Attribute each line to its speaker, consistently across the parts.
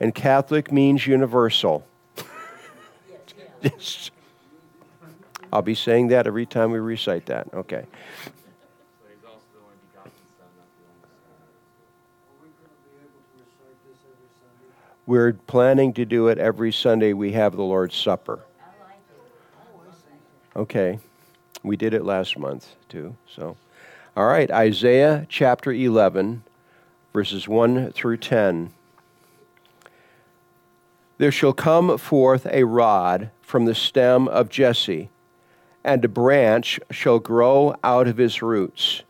Speaker 1: and Catholic means universal. I'll be saying that every time we recite that. Okay. We're planning to do it every Sunday we have the Lord's Supper. Okay. We did it last month too. So, all right, Isaiah chapter 11, verses 1 through 10. There shall come forth a rod from the stem of Jesse, and a branch shall grow out of his roots.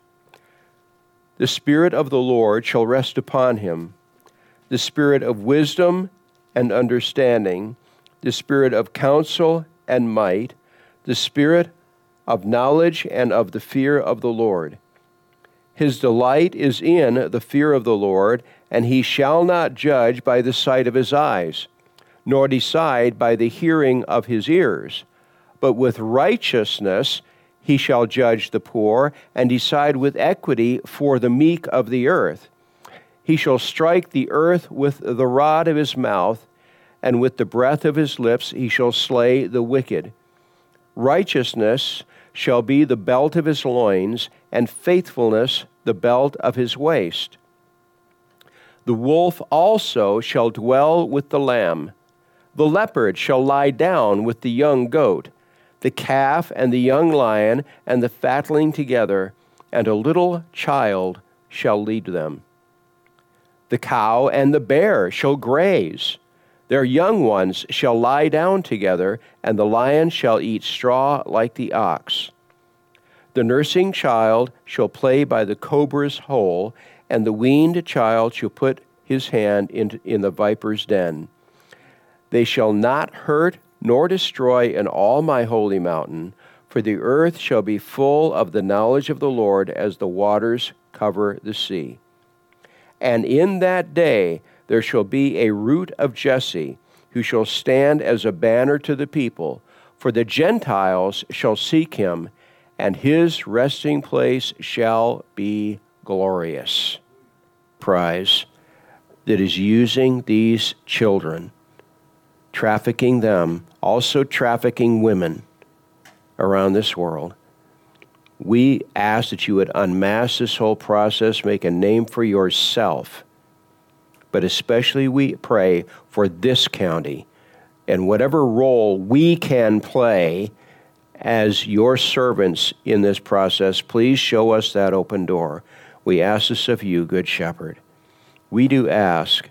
Speaker 1: The Spirit of the Lord shall rest upon him the Spirit of wisdom and understanding, the Spirit of counsel and might, the Spirit of knowledge and of the fear of the Lord. His delight is in the fear of the Lord, and he shall not judge by the sight of his eyes, nor decide by the hearing of his ears. But with righteousness he shall judge the poor, and decide with equity for the meek of the earth. He shall strike the earth with the rod of his mouth, and with the breath of his lips he shall slay the wicked. Righteousness shall be the belt of his loins, and faithfulness the belt of his waist. The wolf also shall dwell with the lamb. The leopard shall lie down with the young goat, the calf and the young lion and the fatling together, and a little child shall lead them. The cow and the bear shall graze. Their young ones shall lie down together, and the lion shall eat straw like the ox. The nursing child shall play by the cobra's hole, and the weaned child shall put his hand in, in the viper's den. They shall not hurt nor destroy in all my holy mountain, for the earth shall be full of the knowledge of the Lord as the waters cover the sea. And in that day there shall be a root of Jesse, who shall stand as a banner to the people. For the Gentiles shall seek him, and his resting place shall be glorious. Prize that is using these children, trafficking them, also trafficking women around this world we ask that you would unmask this whole process, make a name for yourself. But especially we pray for this county and whatever role we can play as your servants in this process, please show us that open door. We ask this of you, Good Shepherd. We do ask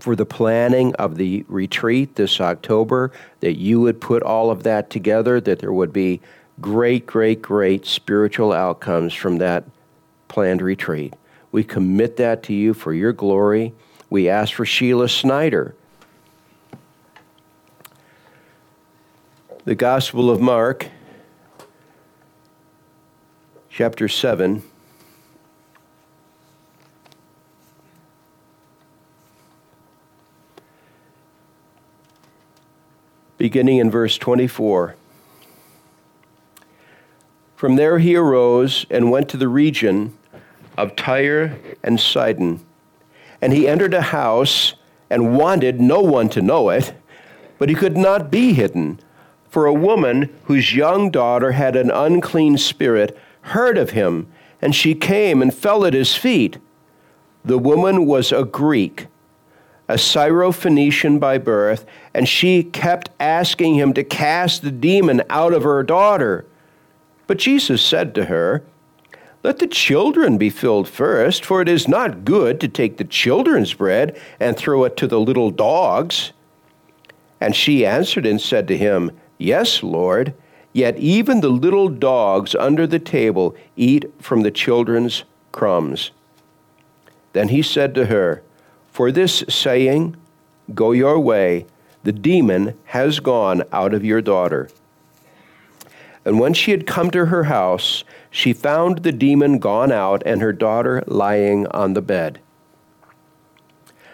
Speaker 1: for the planning of the retreat this October, that you would put all of that together, that there would be great, great, great spiritual outcomes from that planned retreat. We commit that to you for your glory. We ask for Sheila Snyder. The Gospel of Mark, chapter 7. Beginning in verse 24. From there he arose and went to the region of Tyre and Sidon. And he entered a house and wanted no one to know it, but he could not be hidden. For a woman whose young daughter had an unclean spirit heard of him, and she came and fell at his feet. The woman was a Greek, a Syrophoenician by birth, and she kept asking him to cast the demon out of her daughter. But Jesus said to her, Let the children be filled first, for it is not good to take the children's bread and throw it to the little dogs. And she answered and said to him, Yes, Lord, yet even the little dogs under the table eat from the children's crumbs. Then he said to her, For this saying, Go your way, the demon has gone out of your daughter. And when she had come to her house, she found the demon gone out and her daughter lying on the bed.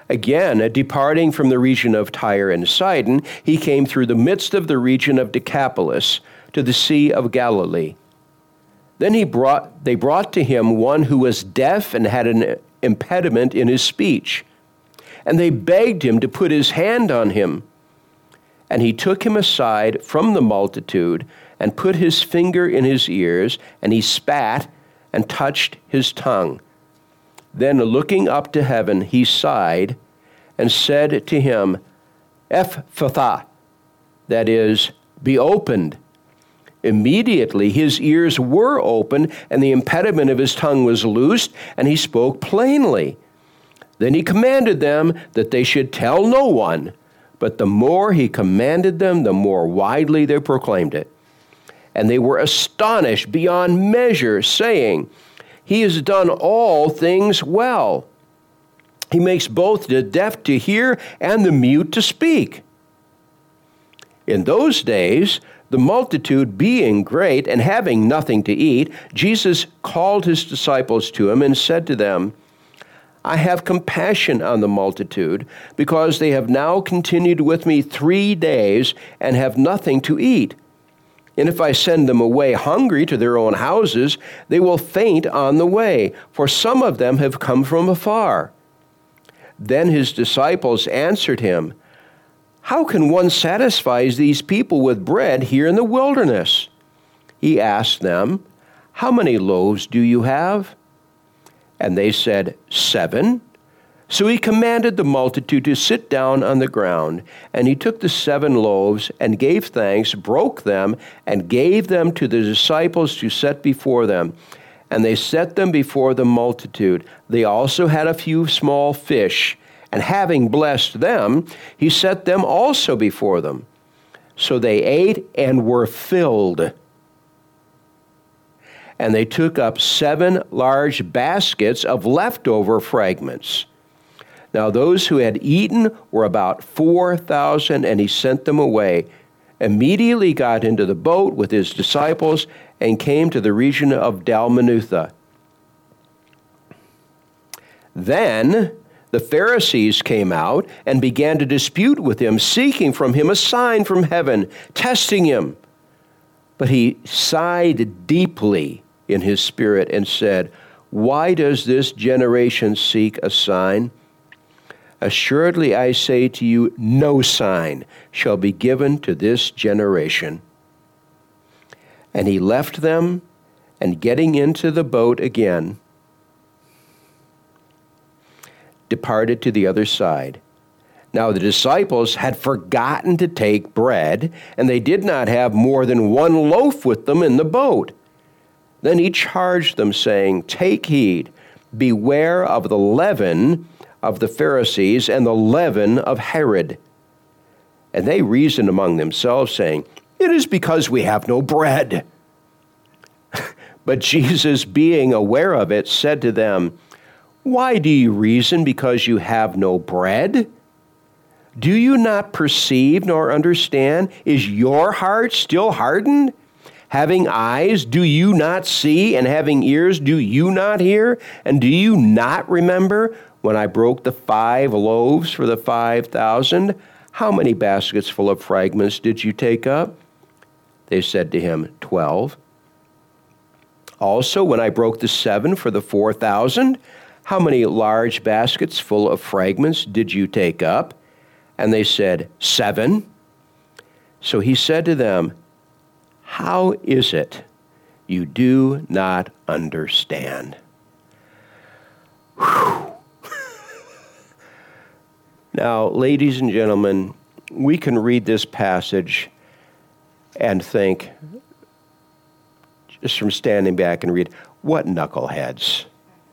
Speaker 1: Again, departing from the region of Tyre and Sidon, he came through the midst of the region of Decapolis to the Sea of Galilee. Then he brought, they brought to him one who was deaf and had an impediment in his speech. And they begged him to put his hand on him. And he took him aside from the multitude and put his finger in his ears, and he spat and touched his tongue. Then, looking up to heaven, he sighed and said to him, Ephphatha, that is, be opened. Immediately his ears were opened, and the impediment of his tongue was loosed, and he spoke plainly. Then he commanded them that they should tell no one, but the more he commanded them, the more widely they proclaimed it. And they were astonished beyond measure, saying, He has done all things well. He makes both the deaf to hear and the mute to speak. In those days, the multitude being great and having nothing to eat, Jesus called his disciples to him and said to them, I have compassion on the multitude, because they have now continued with me three days and have nothing to eat. And if I send them away hungry to their own houses, they will faint on the way, for some of them have come from afar. Then his disciples answered him, How can one satisfy these people with bread here in the wilderness? He asked them, How many loaves do you have? And they said, Seven. So he commanded the multitude to sit down on the ground. And he took the seven loaves and gave thanks, broke them, and gave them to the disciples to set before them. And they set them before the multitude. They also had a few small fish. And having blessed them, he set them also before them. So they ate and were filled and they took up seven large baskets of leftover fragments. Now, those who had eaten were about 4,000, and he sent them away. Immediately got into the boat with his disciples and came to the region of Dalmanutha. Then the Pharisees came out and began to dispute with him, seeking from him a sign from heaven, testing him. But he sighed deeply in his spirit and said, Why does this generation seek a sign? Assuredly, I say to you, no sign shall be given to this generation. And he left them, and getting into the boat again, departed to the other side. Now the disciples had forgotten to take bread, and they did not have more than one loaf with them in the boat. Then he charged them, saying, Take heed, beware of the leaven of the Pharisees and the leaven of Herod. And they reasoned among themselves, saying, It is because we have no bread. but Jesus, being aware of it, said to them, Why do you reason because you have no bread? Do you not perceive nor understand? Is your heart still hardened? Having eyes, do you not see? And having ears, do you not hear? And do you not remember when I broke the five loaves for the five thousand? How many baskets full of fragments did you take up? They said to him, Twelve. Also, when I broke the seven for the four thousand, how many large baskets full of fragments did you take up? And they said, Seven. So he said to them, how is it you do not understand? now, ladies and gentlemen, we can read this passage and think, just from standing back and read, what knuckleheads.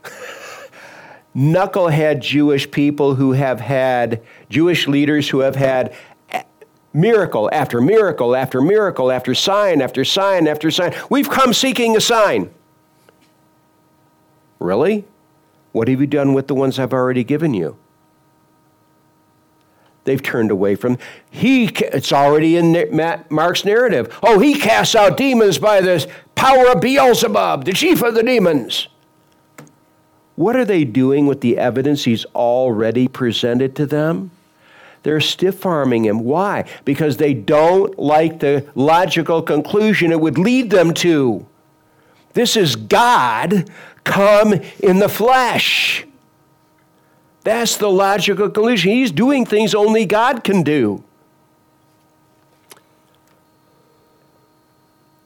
Speaker 1: Knucklehead Jewish people who have had, Jewish leaders who have had miracle after miracle after miracle after sign after sign after sign. We've come seeking a sign. Really? What have you done with the ones I've already given you? They've turned away from he it's already in Mark's narrative. Oh, he casts out demons by the power of Beelzebub, the chief of the demons. What are they doing with the evidence he's already presented to them? They're stiff arming him. Why? Because they don't like the logical conclusion it would lead them to. This is God come in the flesh. That's the logical conclusion. He's doing things only God can do.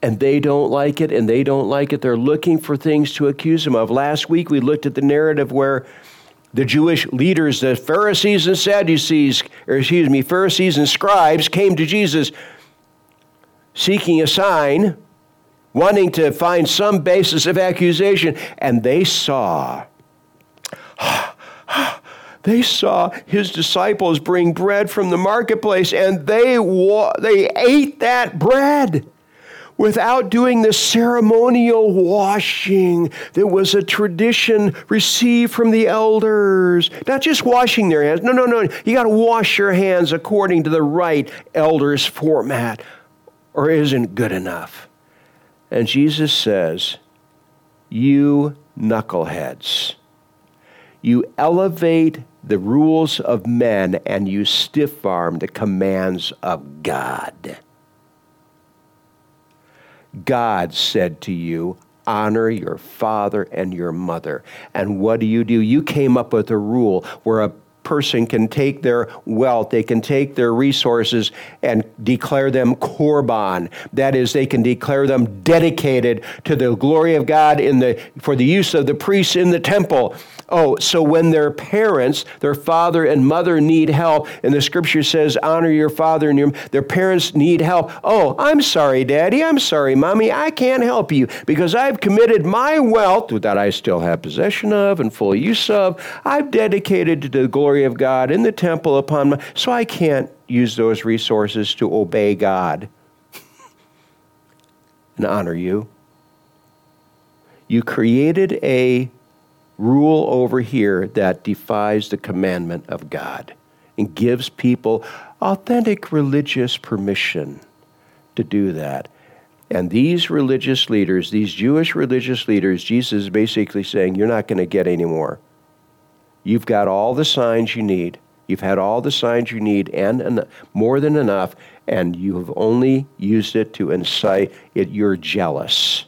Speaker 1: and they don't like it and they don't like it. They're looking for things to accuse him of. Last week we looked at the narrative where the Jewish leaders, the Pharisees and Sadducees, or excuse me, Pharisees and scribes came to Jesus seeking a sign, wanting to find some basis of accusation, and they saw. They saw his disciples bring bread from the marketplace and they, wa- they ate that bread without doing the ceremonial washing that was a tradition received from the elders. Not just washing their hands. No, no, no. You got to wash your hands according to the right elders format, or isn't good enough. And Jesus says, You knuckleheads, you elevate the rules of men and you stiff arm the commands of God. God said to you, honor your father and your mother. And what do you do? You came up with a rule where a person can take their wealth, they can take their resources and declare them korban. That is, they can declare them dedicated to the glory of God in the, for the use of the priests in the temple. Oh, so when their parents, their father and mother need help, and the scripture says, honor your father and your, their parents need help. Oh, I'm sorry, daddy. I'm sorry, mommy. I can't help you because I've committed my wealth that I still have possession of and full use of. I've dedicated to the glory of God in the temple upon my, so I can't use those resources to obey God and honor you. You created a rule over here that defies the commandment of God and gives people authentic religious permission to do that. And these religious leaders, these Jewish religious leaders, Jesus is basically saying, You're not going to get any more. You've got all the signs you need. You've had all the signs you need and, and more than enough, and you have only used it to incite it. You're jealous.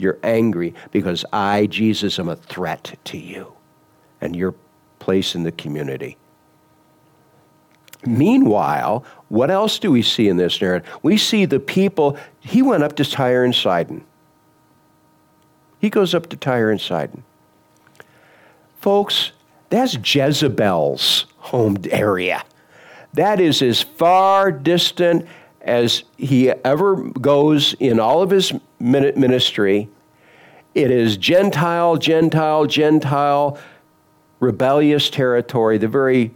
Speaker 1: You're angry because I, Jesus, am a threat to you and your place in the community. Meanwhile, what else do we see in this narrative? We see the people, he went up to Tyre and Sidon. He goes up to Tyre and Sidon. Folks, that's Jezebel's home area. That is as far distant as he ever goes in all of his ministry. It is Gentile, Gentile, Gentile, rebellious territory, the very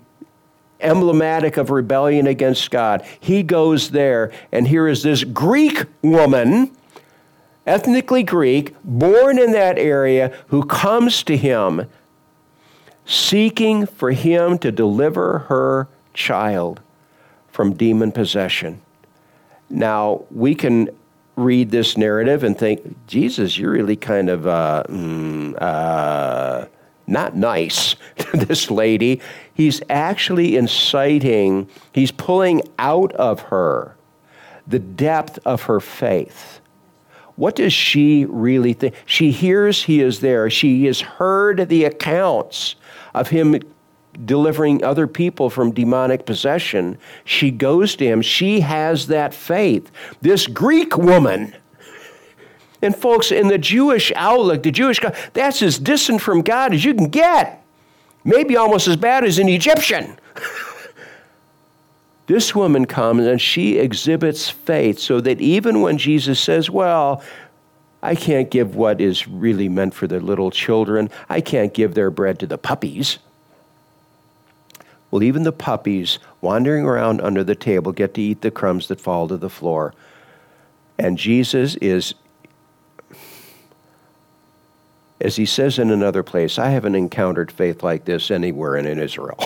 Speaker 1: emblematic of rebellion against God. He goes there, and here is this Greek woman, ethnically Greek, born in that area, who comes to him seeking for him to deliver her child from demon possession. Now, we can read this narrative and think, Jesus, you're really kind of uh, mm, uh, not nice to this lady. He's actually inciting, he's pulling out of her the depth of her faith. What does she really think? She hears he is there. She has heard the accounts of him delivering other people from demonic possession. She goes to him. She has that faith. This Greek woman, and folks, in the Jewish outlook, the Jewish God, that's as distant from God as you can get. Maybe almost as bad as an Egyptian. this woman comes and she exhibits faith so that even when Jesus says, Well, I can't give what is really meant for the little children, I can't give their bread to the puppies. Well, even the puppies wandering around under the table get to eat the crumbs that fall to the floor. And Jesus is, as he says in another place, I haven't encountered faith like this anywhere in, in Israel.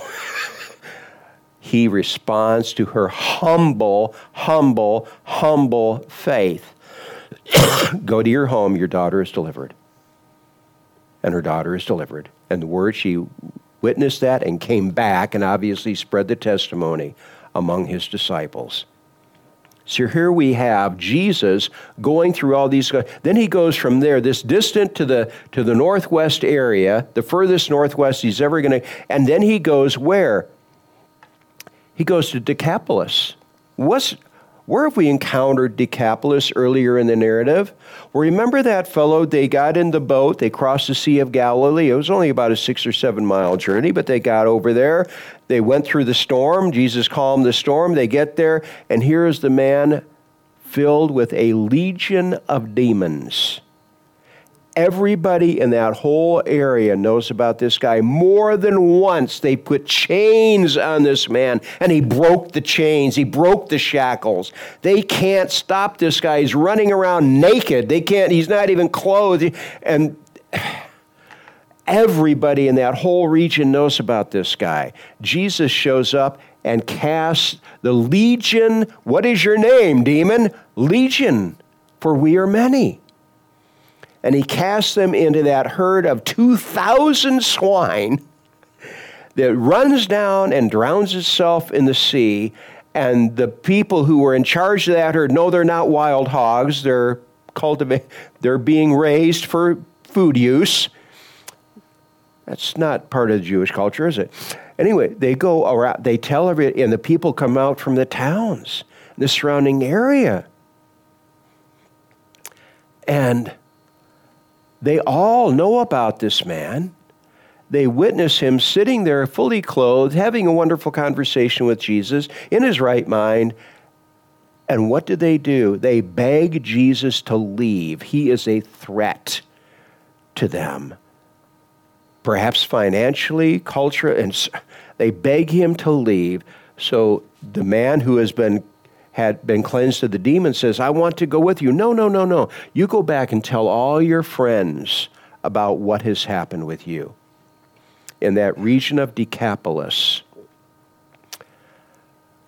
Speaker 1: he responds to her humble, humble, humble faith. Go to your home, your daughter is delivered. And her daughter is delivered. And the word she witnessed that and came back and obviously spread the testimony among his disciples. So here we have Jesus going through all these. Then he goes from there, this distant to the to the northwest area, the furthest northwest he's ever going to, and then he goes where? He goes to Decapolis. What's where have we encountered Decapolis earlier in the narrative? Well, remember that fellow? They got in the boat, they crossed the Sea of Galilee. It was only about a six or seven mile journey, but they got over there. They went through the storm. Jesus calmed the storm. They get there, and here is the man filled with a legion of demons. Everybody in that whole area knows about this guy. More than once, they put chains on this man, and he broke the chains. He broke the shackles. They can't stop this guy. He's running around naked. They can't, he's not even clothed. And everybody in that whole region knows about this guy. Jesus shows up and casts the legion. What is your name, demon? Legion, for we are many and he casts them into that herd of 2,000 swine that runs down and drowns itself in the sea. And the people who were in charge of that herd know they're not wild hogs, they're cultivated, they're being raised for food use. That's not part of the Jewish culture, is it? Anyway, they go around, they tell every, and the people come out from the towns, the surrounding area. And they all know about this man. They witness him sitting there fully clothed, having a wonderful conversation with Jesus in his right mind. And what do they do? They beg Jesus to leave. He is a threat to them. Perhaps financially, culture, and they beg him to leave. So the man who has been had been cleansed of the demon says, I want to go with you. No, no, no, no. You go back and tell all your friends about what has happened with you in that region of Decapolis.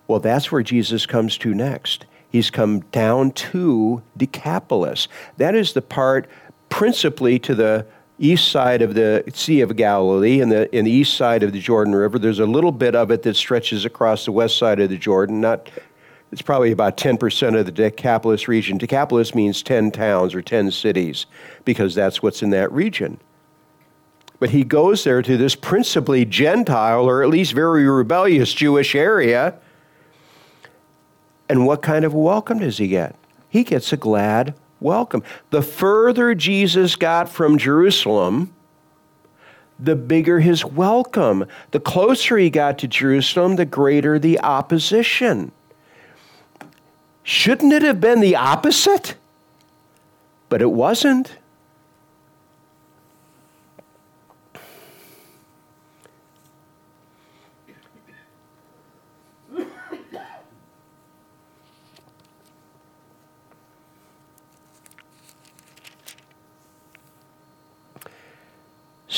Speaker 1: Well, that's where Jesus comes to next. He's come down to Decapolis. That is the part principally to the east side of the Sea of Galilee and the, in the east side of the Jordan River. There's a little bit of it that stretches across the west side of the Jordan, not it's probably about 10% of the Decapolis region. Decapolis means 10 towns or 10 cities because that's what's in that region. But he goes there to this principally Gentile or at least very rebellious Jewish area. And what kind of welcome does he get? He gets a glad welcome. The further Jesus got from Jerusalem, the bigger his welcome. The closer he got to Jerusalem, the greater the opposition. Shouldn't it have been the opposite? But it wasn't.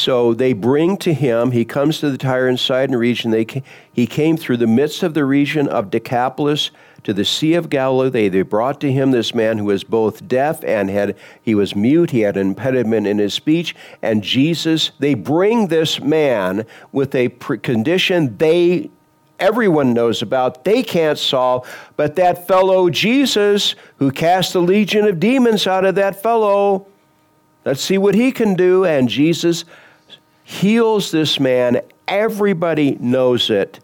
Speaker 1: So they bring to him, he comes to the Tyre and Sidon region. They, he came through the midst of the region of Decapolis to the Sea of Galilee. They brought to him this man who was both deaf and had he was mute. He had an impediment in his speech. And Jesus, they bring this man with a condition they everyone knows about, they can't solve, but that fellow Jesus who cast a legion of demons out of that fellow, let's see what he can do. And Jesus heals this man. Everybody knows it.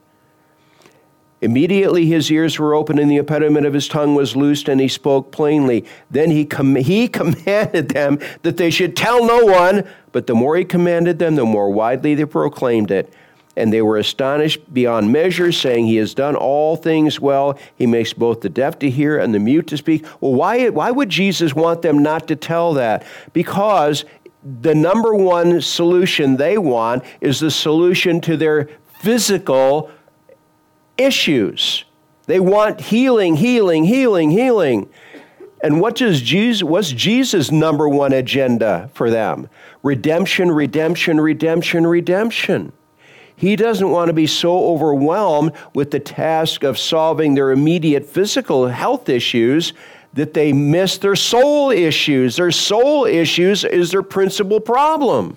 Speaker 1: Immediately his ears were opened and the impediment of his tongue was loosed and he spoke plainly. Then he, com- he commanded them that they should tell no one, but the more he commanded them, the more widely they proclaimed it. And they were astonished beyond measure, saying, He has done all things well. He makes both the deaf to hear and the mute to speak. Well, why, why would Jesus want them not to tell that? Because the number one solution they want is the solution to their physical issues. They want healing, healing, healing, healing. And what does Jesus what's Jesus' number one agenda for them? Redemption, redemption, redemption, redemption. He doesn't want to be so overwhelmed with the task of solving their immediate physical health issues that they miss their soul issues. Their soul issues is their principal problem.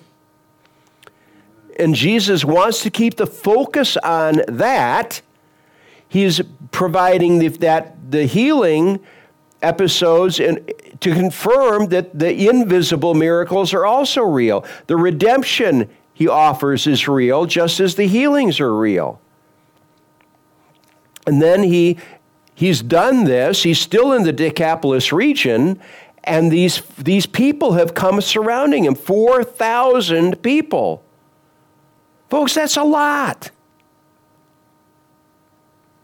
Speaker 1: And Jesus wants to keep the focus on that he's providing the, that the healing episodes and to confirm that the invisible miracles are also real. The redemption he offers is real, just as the healings are real. And then he he's done this. He's still in the Decapolis region, and these these people have come surrounding him. Four thousand people, folks. That's a lot.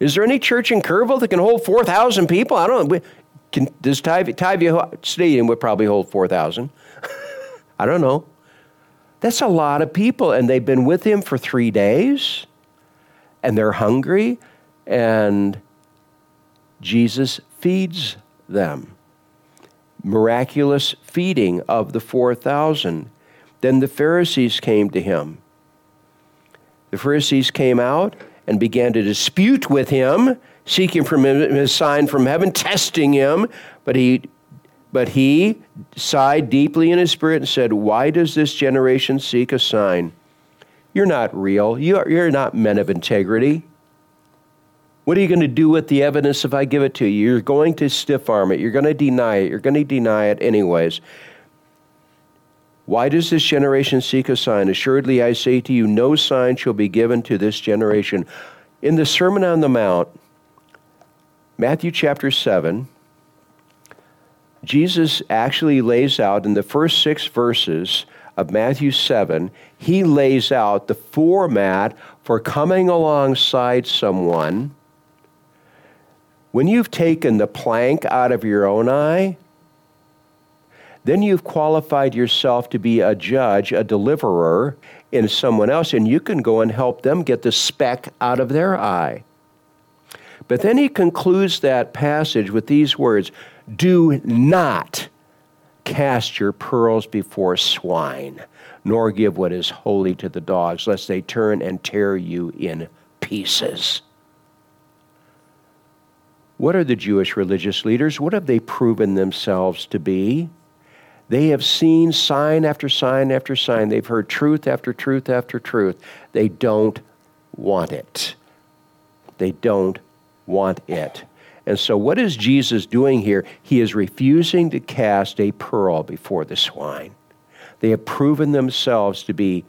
Speaker 1: Is there any church in Kerrville that can hold four thousand people? I don't know. Can, does Tivy Stadium would probably hold four thousand? I don't know. That's a lot of people, and they've been with him for three days, and they're hungry, and Jesus feeds them. Miraculous feeding of the 4,000. Then the Pharisees came to him. The Pharisees came out and began to dispute with him, seeking from him a sign from heaven, testing him. But he, but he sighed deeply in his spirit and said, Why does this generation seek a sign? You're not real. You're, you're not men of integrity. What are you going to do with the evidence if I give it to you? You're going to stiff arm it. You're going to deny it. You're going to deny it anyways. Why does this generation seek a sign? Assuredly, I say to you, no sign shall be given to this generation. In the Sermon on the Mount, Matthew chapter 7, Jesus actually lays out in the first six verses of Matthew 7, he lays out the format for coming alongside someone when you've taken the plank out of your own eye, then you've qualified yourself to be a judge, a deliverer in someone else, and you can go and help them get the speck out of their eye. But then he concludes that passage with these words Do not cast your pearls before swine, nor give what is holy to the dogs, lest they turn and tear you in pieces. What are the Jewish religious leaders? What have they proven themselves to be? They have seen sign after sign after sign. They've heard truth after truth after truth. They don't want it. They don't want it. And so, what is Jesus doing here? He is refusing to cast a pearl before the swine. They have proven themselves to be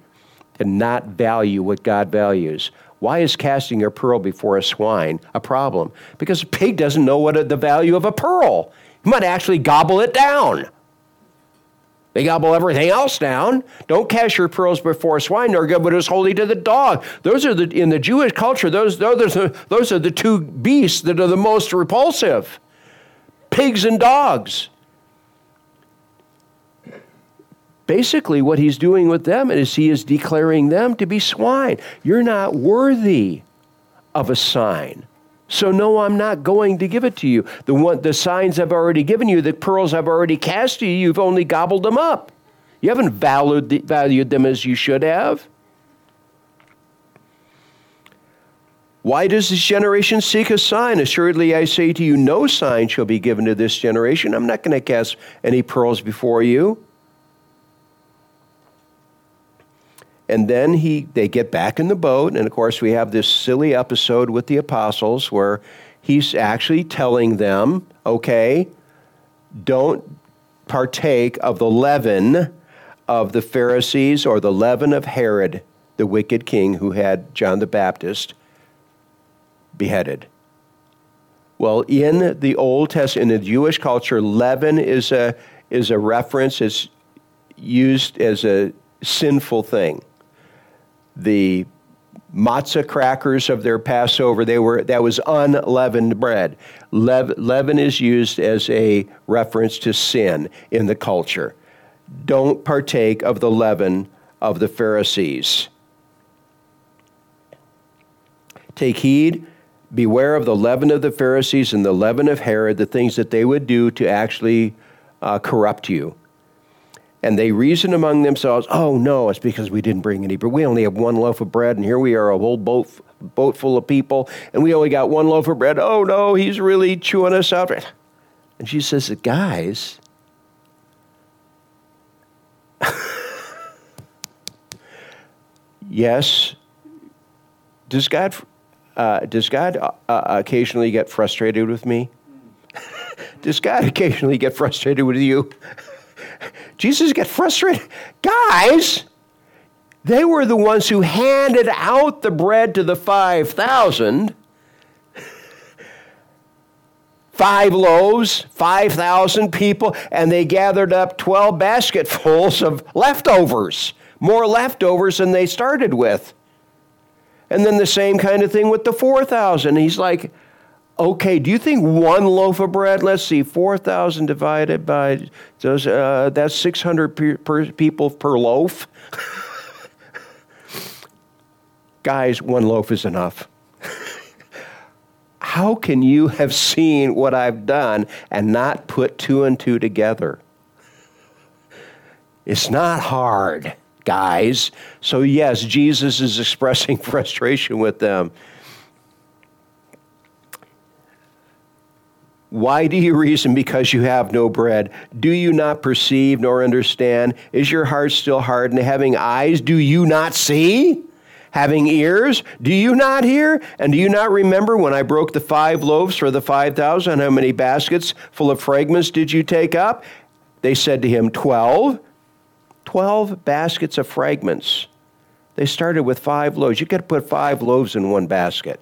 Speaker 1: to not value what God values. Why is casting a pearl before a swine a problem? Because a pig doesn't know what a, the value of a pearl. He might actually gobble it down. They gobble everything else down. Don't cast your pearls before a swine, nor give what is holy to the dog. Those are the in the Jewish culture. Those those are, those are the two beasts that are the most repulsive: pigs and dogs basically what he's doing with them is he is declaring them to be swine. You're not worthy of a sign. So no, I'm not going to give it to you. The one, the signs I've already given you, the pearls I've already cast to you, you've only gobbled them up. You haven't valued, valued them as you should have. Why does this generation seek a sign? Assuredly, I say to you, no sign shall be given to this generation. I'm not going to cast any pearls before you. And then he, they get back in the boat, and of course, we have this silly episode with the apostles where he's actually telling them, okay, don't partake of the leaven of the Pharisees or the leaven of Herod, the wicked king who had John the Baptist beheaded. Well, in the Old Testament, in the Jewish culture, leaven is a, is a reference, it's used as a sinful thing the matzah crackers of their Passover, they were, that was unleavened bread. Lev, leaven is used as a reference to sin in the culture. Don't partake of the leaven of the Pharisees. Take heed, beware of the leaven of the Pharisees and the leaven of Herod, the things that they would do to actually uh, corrupt you. And they reason among themselves, oh no, it's because we didn't bring any bread. We only have one loaf of bread, and here we are, a whole boat, boat full of people, and we only got one loaf of bread. Oh no, he's really chewing us up. And she says, guys, yes, does God, uh, does God uh, uh occasionally get frustrated with me? does God occasionally get frustrated with you? Jesus get frustrated. Guys, they were the ones who handed out the bread to the 5,000. Five loaves, 5,000 people, and they gathered up 12 basketfuls of leftovers, more leftovers than they started with. And then the same kind of thing with the 4,000. He's like, okay, do you think one loaf of bread, let's see, 4,000 divided by, those, uh, that's 600 per, per people per loaf? Guys, one loaf is enough. How can you have seen what I've done and not put two and two together? It's not hard, guys. So, yes, Jesus is expressing frustration with them. Why do you reason because you have no bread? Do you not perceive nor understand? Is your heart still hardened? Having eyes, do you not see? Having ears, do you not hear? And do you not remember when I broke the five loaves for the five thousand? How many baskets full of fragments did you take up? They said to him, Twelve. Twelve baskets of fragments. They started with five loaves. You could put five loaves in one basket.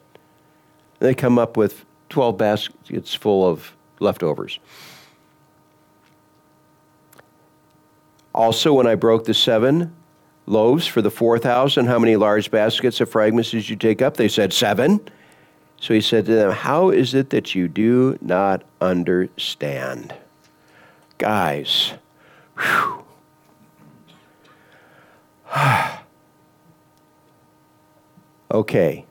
Speaker 1: They come up with 12 baskets full of leftovers. Also, when I broke the seven loaves for the 4,000. How many large baskets of fragments did you take up? They said, Seven. So he said to them, How is it that you do not understand? Guys, okay.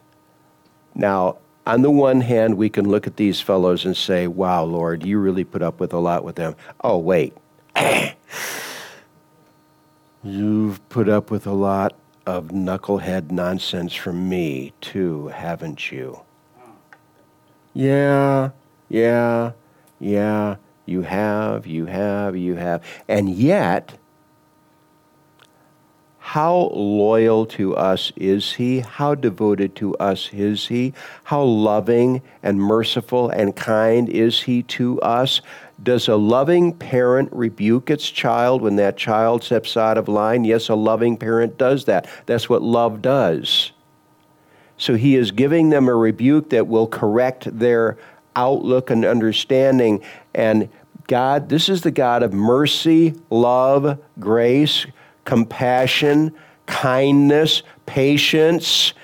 Speaker 1: Now, on the one hand, we can look at these fellows and say, Wow, Lord, you really put up with a lot with them. Oh, wait. You've put up with a lot of knucklehead nonsense from me, too, haven't you? Yeah, yeah, yeah, you have, you have, you have. And yet, how loyal to us is he? How devoted to us is he? How loving and merciful and kind is he to us? Does a loving parent rebuke its child when that child steps out of line? Yes, a loving parent does that. That's what love does. So he is giving them a rebuke that will correct their outlook and understanding. And God, this is the God of mercy, love, grace, compassion, kindness, patience,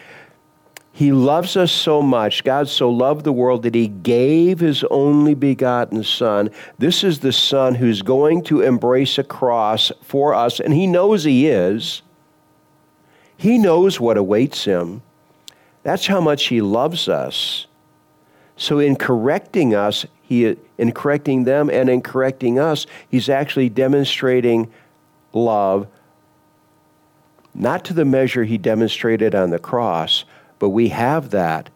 Speaker 1: he loves us so much. God so loved the world that he gave his only begotten Son. This is the Son who's going to embrace a cross for us, and he knows he is. He knows what awaits him. That's how much he loves us. So, in correcting us, he, in correcting them and in correcting us, he's actually demonstrating love, not to the measure he demonstrated on the cross but we have that.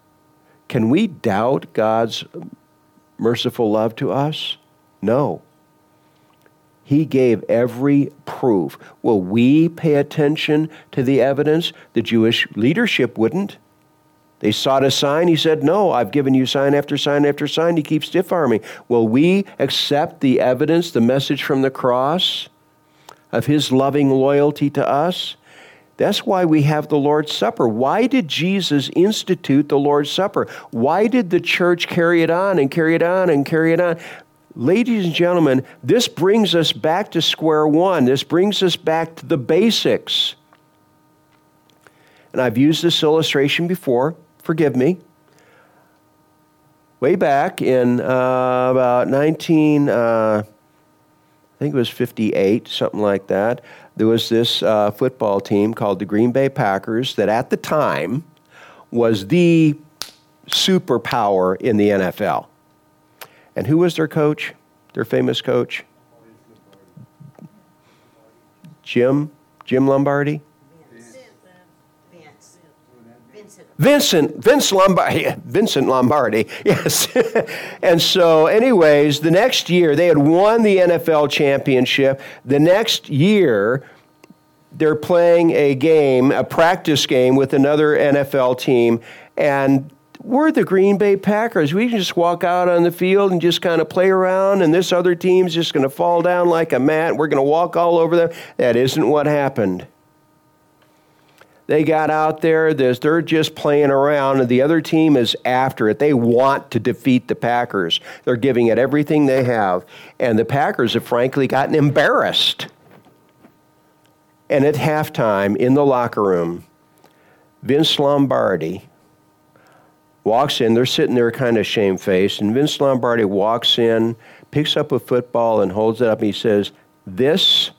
Speaker 1: Can we doubt God's merciful love to us? No. He gave every proof. Will we pay attention to the evidence? The Jewish leadership wouldn't. They sought a sign. He said, No, I've given you sign after sign after sign. You keep stiff arming. Will we accept the evidence, the message from the cross of his loving loyalty to us? That's why we have the Lord's Supper. Why did Jesus institute the Lord's Supper? Why did the church carry it on and carry it on and carry it on? Ladies and gentlemen, this brings us back to square one. This brings us back to the basics. And I've used this illustration before. Forgive me. Way back in uh, about 19, uh, I think it was 58, something like that there was this uh, football team called the Green Bay Packers that at the time was the superpower in the NFL. And who was their coach, their famous coach? Jim, Jim Lombardi? Vincent, Vince Lombardi, Vincent Lombardi, yes. and so, anyways, the next year they had won the NFL championship. The next year, they're playing a game, a practice game with another NFL team, and we're the Green Bay Packers. We can just walk out on the field and just kind of play around, and this other team's just going to fall down like a mat. We're going to walk all over them. That isn't what happened. They got out there, they're just playing around, and the other team is after it. They want to defeat the Packers. They're giving it everything they have. And the Packers have frankly gotten embarrassed. And at halftime in the locker room, Vince Lombardi walks in. They're sitting there kind of shamefaced. And Vince Lombardi walks in, picks up a football, and holds it up. And he says, This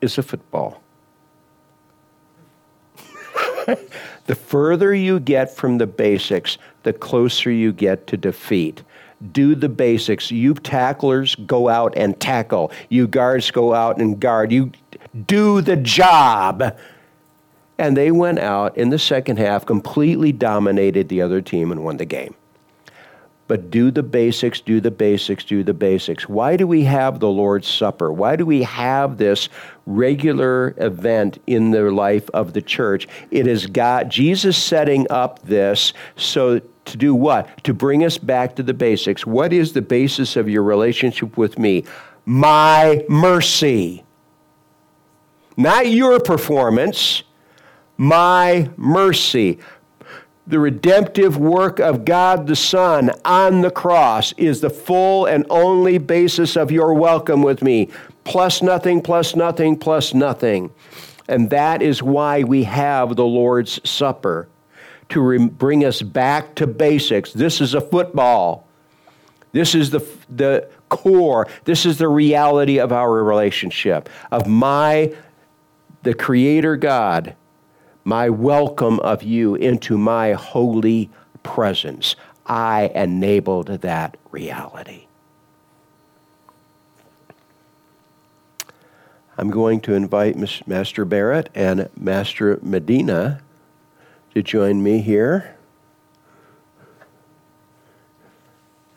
Speaker 1: is a football. the further you get from the basics, the closer you get to defeat. Do the basics. You tacklers go out and tackle. You guards go out and guard. You do the job. And they went out in the second half, completely dominated the other team, and won the game. But do the basics, do the basics, do the basics. Why do we have the Lord's Supper? Why do we have this regular event in the life of the church? It is God, Jesus setting up this so to do what? To bring us back to the basics. What is the basis of your relationship with me? My mercy. Not your performance, my mercy. The redemptive work of God the Son on the cross is the full and only basis of your welcome with me. Plus nothing, plus nothing, plus nothing. And that is why we have the Lord's Supper to re- bring us back to basics. This is a football. This is the, the core. This is the reality of our relationship, of my, the Creator God, my welcome of you into my holy presence. I enabled that reality. I'm going to invite Master Barrett and Master Medina to join me here.